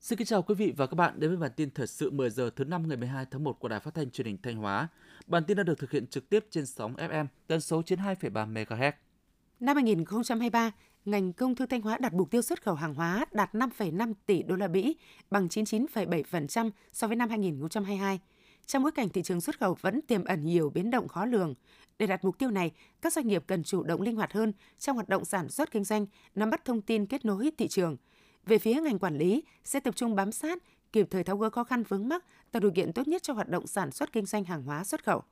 Xin kính chào quý vị và các bạn đến với bản tin thời sự 10 giờ thứ năm ngày 12 tháng 1 của Đài Phát thanh Truyền hình Thanh Hóa. Bản tin đã được thực hiện trực tiếp trên sóng FM tần số 92,3 MHz. Năm 2023, ngành công thương Thanh Hóa đặt mục tiêu xuất khẩu hàng hóa đạt 5,5 tỷ đô la Mỹ, bằng 99,7% so với năm 2022. Trong bối cảnh thị trường xuất khẩu vẫn tiềm ẩn nhiều biến động khó lường, để đạt mục tiêu này, các doanh nghiệp cần chủ động linh hoạt hơn trong hoạt động sản xuất kinh doanh, nắm bắt thông tin kết nối thị trường – về phía ngành quản lý sẽ tập trung bám sát, kịp thời tháo gỡ khó khăn vướng mắc, tạo điều kiện tốt nhất cho hoạt động sản xuất kinh doanh hàng hóa xuất khẩu.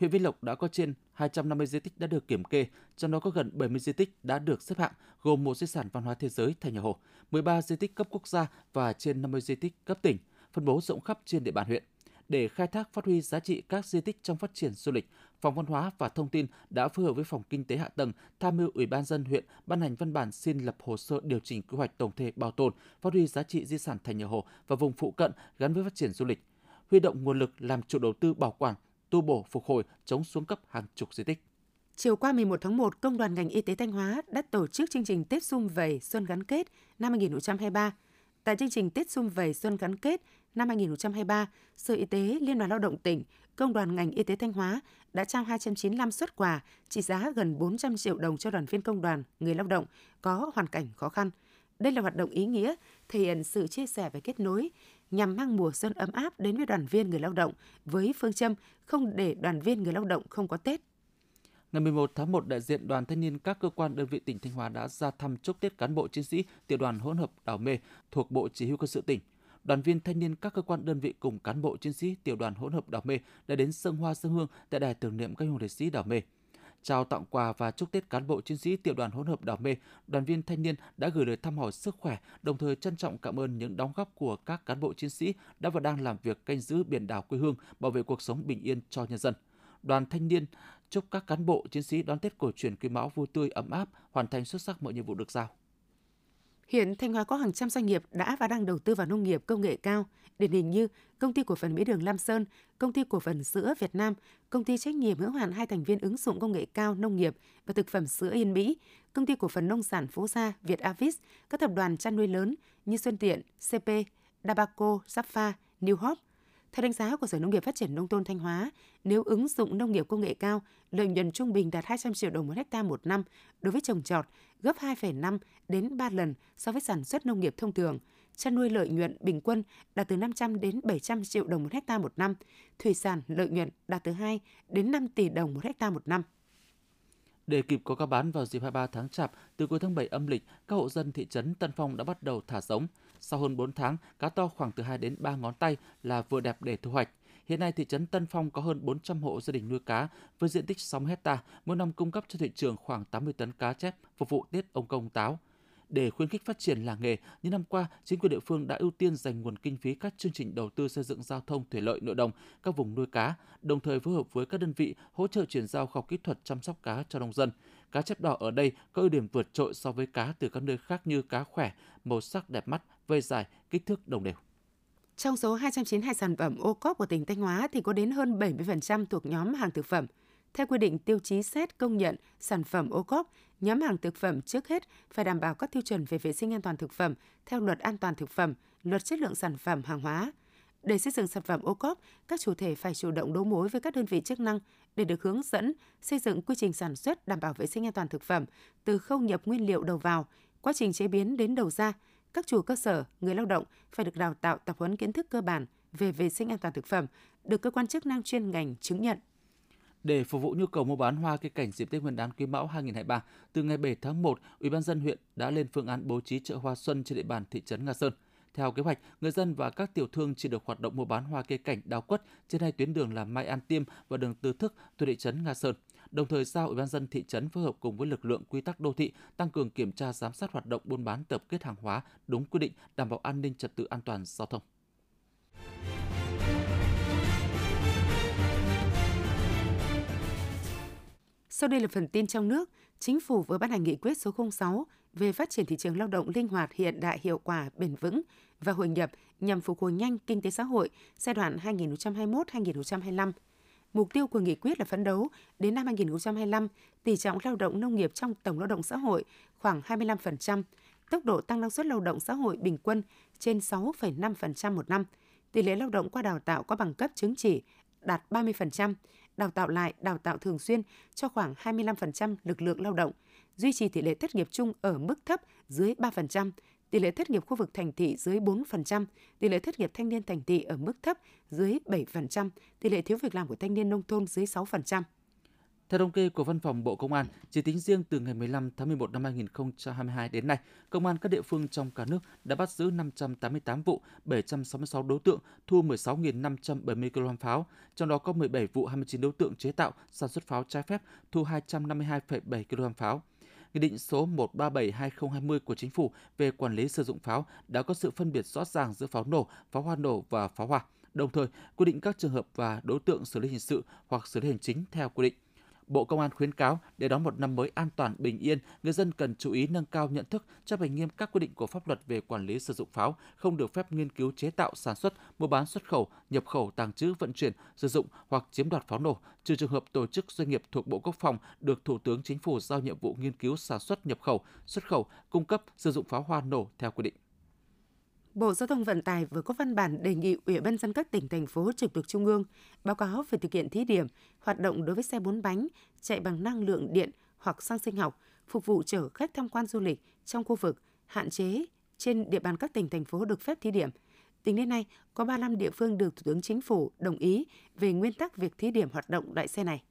Huyện Vĩnh Lộc đã có trên 250 di tích đã được kiểm kê, trong đó có gần 70 di tích đã được xếp hạng, gồm một di sản văn hóa thế giới thành nhà Hồ, 13 di tích cấp quốc gia và trên 50 di tích cấp tỉnh, phân bố rộng khắp trên địa bàn huyện để khai thác phát huy giá trị các di tích trong phát triển du lịch, Phòng Văn hóa và Thông tin đã phối hợp với Phòng Kinh tế Hạ tầng tham mưu Ủy ban dân huyện ban hành văn bản xin lập hồ sơ điều chỉnh quy hoạch tổng thể bảo tồn, phát huy giá trị di sản thành nhà Hồ và vùng phụ cận gắn với phát triển du lịch, huy động nguồn lực làm chủ đầu tư bảo quản, tu bổ, phục hồi, chống xuống cấp hàng chục di tích. Chiều qua 11 tháng 1, Công đoàn ngành y tế Thanh Hóa đã tổ chức chương trình Tết Xung Vầy Xuân gắn kết năm 2023. Tại chương trình Tết Xung Vầy Xuân gắn kết năm 2023, Sở Y tế Liên đoàn Lao động tỉnh, Công đoàn ngành y tế Thanh Hóa đã trao 295 xuất quà trị giá gần 400 triệu đồng cho đoàn viên công đoàn, người lao động có hoàn cảnh khó khăn. Đây là hoạt động ý nghĩa, thể hiện sự chia sẻ và kết nối nhằm mang mùa xuân ấm áp đến với đoàn viên người lao động với phương châm không để đoàn viên người lao động không có Tết. Ngày 11 tháng 1, đại diện đoàn thanh niên các cơ quan đơn vị tỉnh Thanh Hóa đã ra thăm chúc Tết cán bộ chiến sĩ tiểu đoàn hỗn hợp Đảo Mê thuộc Bộ Chỉ huy quân sự tỉnh đoàn viên thanh niên các cơ quan đơn vị cùng cán bộ chiến sĩ tiểu đoàn hỗn hợp Đảo Mê đã đến sân hoa dân hương tại đài tưởng niệm các hùng liệt sĩ Đảo Mê. Trao tặng quà và chúc Tết cán bộ chiến sĩ tiểu đoàn hỗn hợp Đảo Mê, đoàn viên thanh niên đã gửi lời thăm hỏi sức khỏe, đồng thời trân trọng cảm ơn những đóng góp của các cán bộ chiến sĩ đã và đang làm việc canh giữ biển đảo quê hương, bảo vệ cuộc sống bình yên cho nhân dân. Đoàn thanh niên chúc các cán bộ chiến sĩ đón Tết cổ truyền quý mão vui tươi ấm áp, hoàn thành xuất sắc mọi nhiệm vụ được giao. Hiện Thanh Hóa có hàng trăm doanh nghiệp đã và đang đầu tư vào nông nghiệp công nghệ cao, điển hình như Công ty cổ phần Mỹ đường Lam Sơn, Công ty cổ phần sữa Việt Nam, Công ty trách nhiệm hữu hạn hai thành viên ứng dụng công nghệ cao nông nghiệp và thực phẩm sữa Yên Mỹ, Công ty cổ phần nông sản Phú Gia Việt Avis, các tập đoàn chăn nuôi lớn như Xuân Tiện, CP, Dabaco, Zapfa, New Hope, theo đánh giá của Sở Nông nghiệp Phát triển Nông thôn Thanh Hóa, nếu ứng dụng nông nghiệp công nghệ cao, lợi nhuận trung bình đạt 200 triệu đồng một hecta một năm đối với trồng trọt, gấp 2,5 đến 3 lần so với sản xuất nông nghiệp thông thường. Chăn nuôi lợi nhuận bình quân đạt từ 500 đến 700 triệu đồng một hecta một năm. Thủy sản lợi nhuận đạt từ 2 đến 5 tỷ đồng một hecta một năm. Để kịp có cá bán vào dịp 23 tháng Chạp, từ cuối tháng 7 âm lịch, các hộ dân thị trấn Tân Phong đã bắt đầu thả giống. Sau hơn 4 tháng, cá to khoảng từ 2 đến 3 ngón tay là vừa đẹp để thu hoạch. Hiện nay thị trấn Tân Phong có hơn 400 hộ gia đình nuôi cá với diện tích 60 hecta, mỗi năm cung cấp cho thị trường khoảng 80 tấn cá chép phục vụ Tết ông công táo. Để khuyến khích phát triển làng nghề, những năm qua, chính quyền địa phương đã ưu tiên dành nguồn kinh phí các chương trình đầu tư xây dựng giao thông thủy lợi nội đồng, các vùng nuôi cá, đồng thời phối hợp với các đơn vị hỗ trợ chuyển giao khoa học kỹ thuật chăm sóc cá cho nông dân. Cá chép đỏ ở đây có ưu điểm vượt trội so với cá từ các nơi khác như cá khỏe, màu sắc đẹp mắt, về dài, kích thước đồng đều. Trong số 292 sản phẩm ô cốp của tỉnh Thanh Hóa thì có đến hơn 70% thuộc nhóm hàng thực phẩm. Theo quy định tiêu chí xét công nhận sản phẩm ô cốp, nhóm hàng thực phẩm trước hết phải đảm bảo các tiêu chuẩn về vệ sinh an toàn thực phẩm theo luật an toàn thực phẩm, luật chất lượng sản phẩm hàng hóa. Để xây dựng sản phẩm ô cốp, các chủ thể phải chủ động đấu mối với các đơn vị chức năng để được hướng dẫn xây dựng quy trình sản xuất đảm bảo vệ sinh an toàn thực phẩm từ khâu nhập nguyên liệu đầu vào, quá trình chế biến đến đầu ra. Các chủ cơ sở, người lao động phải được đào tạo tập huấn kiến thức cơ bản về vệ sinh an toàn thực phẩm, được cơ quan chức năng chuyên ngành chứng nhận. Để phục vụ nhu cầu mua bán hoa cây cảnh dịp Tết Nguyên đán Quý Mão 2023, từ ngày 7 tháng 1, Ủy ban dân huyện đã lên phương án bố trí chợ hoa xuân trên địa bàn thị trấn Nga Sơn. Theo kế hoạch, người dân và các tiểu thương chỉ được hoạt động mua bán hoa cây cảnh đào quất trên hai tuyến đường là Mai An Tiêm và đường Từ Thức thuộc thị trấn Nga Sơn. Đồng thời giao Ủy ban dân thị trấn phối hợp cùng với lực lượng quy tắc đô thị tăng cường kiểm tra giám sát hoạt động buôn bán tập kết hàng hóa đúng quy định, đảm bảo an ninh trật tự an toàn giao thông. Sau đây là phần tin trong nước. Chính phủ vừa ban hành nghị quyết số 06 về phát triển thị trường lao động linh hoạt, hiện đại, hiệu quả, bền vững và hội nhập nhằm phục hồi nhanh kinh tế xã hội giai đoạn 2021-2025. Mục tiêu của nghị quyết là phấn đấu đến năm 2025, tỷ trọng lao động nông nghiệp trong tổng lao động xã hội khoảng 25%, tốc độ tăng năng suất lao động xã hội bình quân trên 6,5% một năm, tỷ lệ lao động qua đào tạo có bằng cấp chứng chỉ đạt 30%, đào tạo lại, đào tạo thường xuyên cho khoảng 25% lực lượng lao động, duy trì tỷ lệ thất nghiệp chung ở mức thấp dưới 3%, tỷ lệ thất nghiệp khu vực thành thị dưới 4%, tỷ lệ thất nghiệp thanh niên thành thị ở mức thấp dưới 7%, tỷ lệ thiếu việc làm của thanh niên nông thôn dưới 6%. Theo thống kê của Văn phòng Bộ Công an, chỉ tính riêng từ ngày 15 tháng 11 năm 2022 đến nay, Công an các địa phương trong cả nước đã bắt giữ 588 vụ, 766 đối tượng, thu 16.570 kg pháo, trong đó có 17 vụ 29 đối tượng chế tạo, sản xuất pháo trái phép, thu 252,7 kg pháo. Nghị định số 137/2020 của Chính phủ về quản lý sử dụng pháo đã có sự phân biệt rõ ràng giữa pháo nổ, pháo hoa nổ và pháo hoa đồng thời quy định các trường hợp và đối tượng xử lý hình sự hoặc xử lý hành chính theo quy định. Bộ Công an khuyến cáo để đón một năm mới an toàn bình yên, người dân cần chú ý nâng cao nhận thức, chấp hành nghiêm các quy định của pháp luật về quản lý sử dụng pháo, không được phép nghiên cứu chế tạo, sản xuất, mua bán xuất khẩu, nhập khẩu, tàng trữ, vận chuyển, sử dụng hoặc chiếm đoạt pháo nổ, trừ trường hợp tổ chức doanh nghiệp thuộc Bộ Quốc phòng được Thủ tướng Chính phủ giao nhiệm vụ nghiên cứu sản xuất, nhập khẩu, xuất khẩu, cung cấp, sử dụng pháo hoa nổ theo quy định. Bộ Giao thông Vận tải vừa có văn bản đề nghị Ủy ban dân các tỉnh thành phố trực thuộc trung ương báo cáo về thực hiện thí điểm hoạt động đối với xe bốn bánh chạy bằng năng lượng điện hoặc xăng sinh học phục vụ chở khách tham quan du lịch trong khu vực hạn chế trên địa bàn các tỉnh thành phố được phép thí điểm. Tính đến nay, có 35 địa phương được Thủ tướng Chính phủ đồng ý về nguyên tắc việc thí điểm hoạt động loại xe này.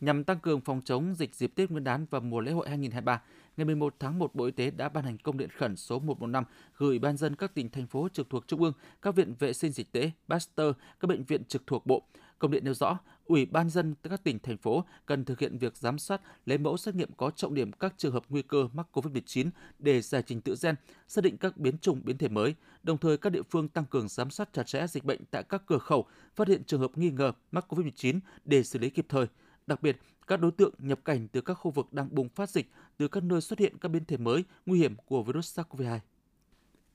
Nhằm tăng cường phòng chống dịch dịp Tết Nguyên đán và mùa lễ hội 2023, ngày 11 tháng 1, Bộ Y tế đã ban hành công điện khẩn số 115 gửi ban dân các tỉnh thành phố trực thuộc trung ương, các viện vệ sinh dịch tễ, Pasteur, các bệnh viện trực thuộc bộ. Công điện nêu rõ, Ủy ban dân các tỉnh thành phố cần thực hiện việc giám sát, lấy mẫu xét nghiệm có trọng điểm các trường hợp nguy cơ mắc COVID-19 để giải trình tự gen, xác định các biến chủng biến thể mới. Đồng thời các địa phương tăng cường giám sát chặt chẽ dịch bệnh tại các cửa khẩu, phát hiện trường hợp nghi ngờ mắc COVID-19 để xử lý kịp thời. Đặc biệt, các đối tượng nhập cảnh từ các khu vực đang bùng phát dịch, từ các nơi xuất hiện các biến thể mới nguy hiểm của virus SARS-CoV-2.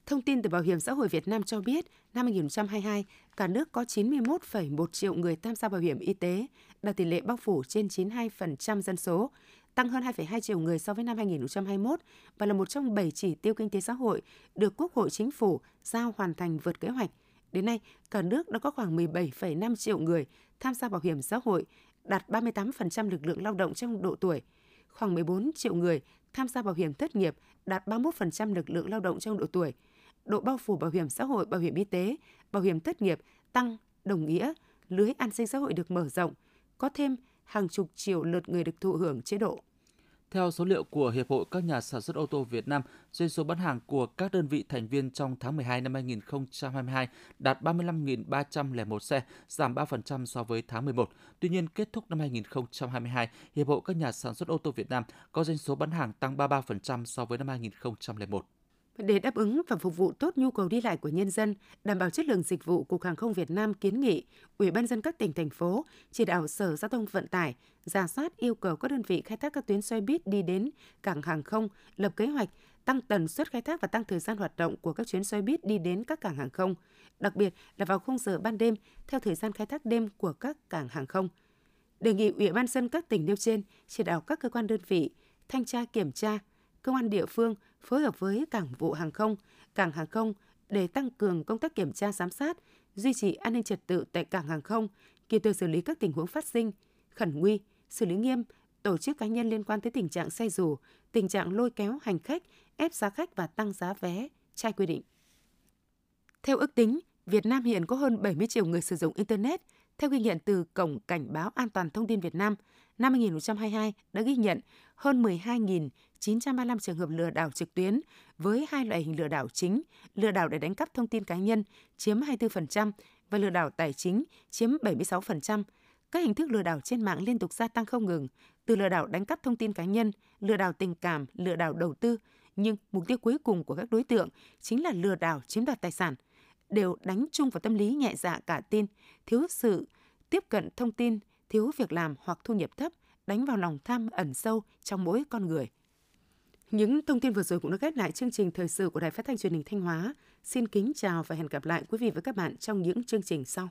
Thông tin từ Bảo hiểm xã hội Việt Nam cho biết, năm 2022, cả nước có 91,1 triệu người tham gia bảo hiểm y tế, đạt tỷ lệ bao phủ trên 92% dân số, tăng hơn 2,2 triệu người so với năm 2021 và là một trong 7 chỉ tiêu kinh tế xã hội được Quốc hội Chính phủ giao hoàn thành vượt kế hoạch. Đến nay, cả nước đã có khoảng 17,5 triệu người tham gia bảo hiểm xã hội, đạt 38% lực lượng lao động trong độ tuổi, khoảng 14 triệu người tham gia bảo hiểm thất nghiệp, đạt 31% lực lượng lao động trong độ tuổi. Độ bao phủ bảo hiểm xã hội, bảo hiểm y tế, bảo hiểm thất nghiệp tăng đồng nghĩa lưới an sinh xã hội được mở rộng, có thêm hàng chục triệu lượt người được thụ hưởng chế độ. Theo số liệu của Hiệp hội các nhà sản xuất ô tô Việt Nam, doanh số bán hàng của các đơn vị thành viên trong tháng 12 năm 2022 đạt 35.301 xe, giảm 3% so với tháng 11. Tuy nhiên, kết thúc năm 2022, Hiệp hội các nhà sản xuất ô tô Việt Nam có doanh số bán hàng tăng 33% so với năm 2001. Để đáp ứng và phục vụ tốt nhu cầu đi lại của nhân dân, đảm bảo chất lượng dịch vụ, Cục Hàng không Việt Nam kiến nghị Ủy ban dân các tỉnh thành phố chỉ đạo Sở Giao thông Vận tải giả soát yêu cầu các đơn vị khai thác các tuyến xe buýt đi đến cảng hàng không, lập kế hoạch tăng tần suất khai thác và tăng thời gian hoạt động của các chuyến xe buýt đi đến các cảng hàng không, đặc biệt là vào khung giờ ban đêm theo thời gian khai thác đêm của các cảng hàng không. Đề nghị Ủy ban dân các tỉnh nêu trên chỉ đạo các cơ quan đơn vị thanh tra kiểm tra, công an địa phương phối hợp với cảng vụ hàng không, cảng hàng không để tăng cường công tác kiểm tra giám sát, duy trì an ninh trật tự tại cảng hàng không, kịp thời xử lý các tình huống phát sinh, khẩn nguy, xử lý nghiêm tổ chức cá nhân liên quan tới tình trạng say rủ, tình trạng lôi kéo hành khách, ép giá khách và tăng giá vé trái quy định. Theo ước tính, Việt Nam hiện có hơn 70 triệu người sử dụng Internet. Theo ghi nhận từ Cổng Cảnh báo An toàn Thông tin Việt Nam, năm 2022 đã ghi nhận hơn 12.935 trường hợp lừa đảo trực tuyến với hai loại hình lừa đảo chính, lừa đảo để đánh cắp thông tin cá nhân chiếm 24% và lừa đảo tài chính chiếm 76%. Các hình thức lừa đảo trên mạng liên tục gia tăng không ngừng, từ lừa đảo đánh cắp thông tin cá nhân, lừa đảo tình cảm, lừa đảo đầu tư, nhưng mục tiêu cuối cùng của các đối tượng chính là lừa đảo chiếm đoạt tài sản, đều đánh chung vào tâm lý nhẹ dạ cả tin, thiếu sự tiếp cận thông tin, thiếu việc làm hoặc thu nhập thấp, đánh vào lòng tham ẩn sâu trong mỗi con người. Những thông tin vừa rồi cũng đã kết lại chương trình thời sự của Đài Phát thanh Truyền hình Thanh Hóa. Xin kính chào và hẹn gặp lại quý vị và các bạn trong những chương trình sau.